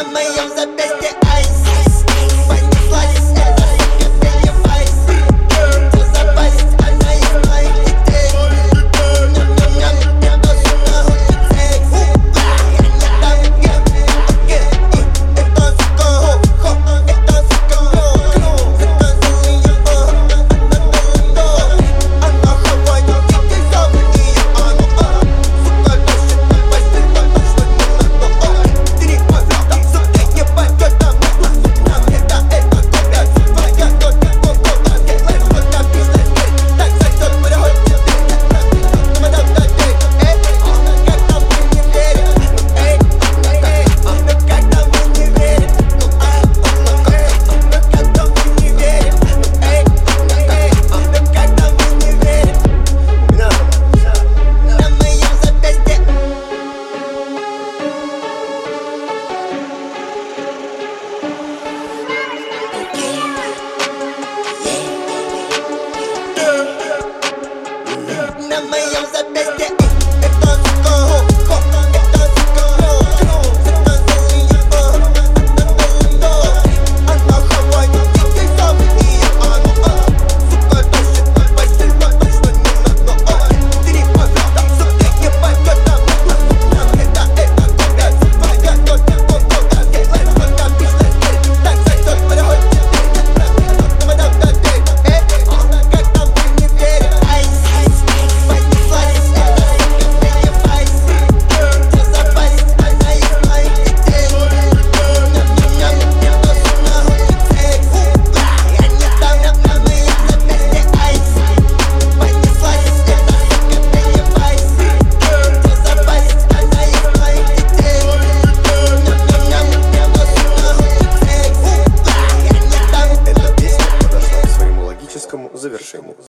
I'm the best that I see. desde hoy. Entonces іншим.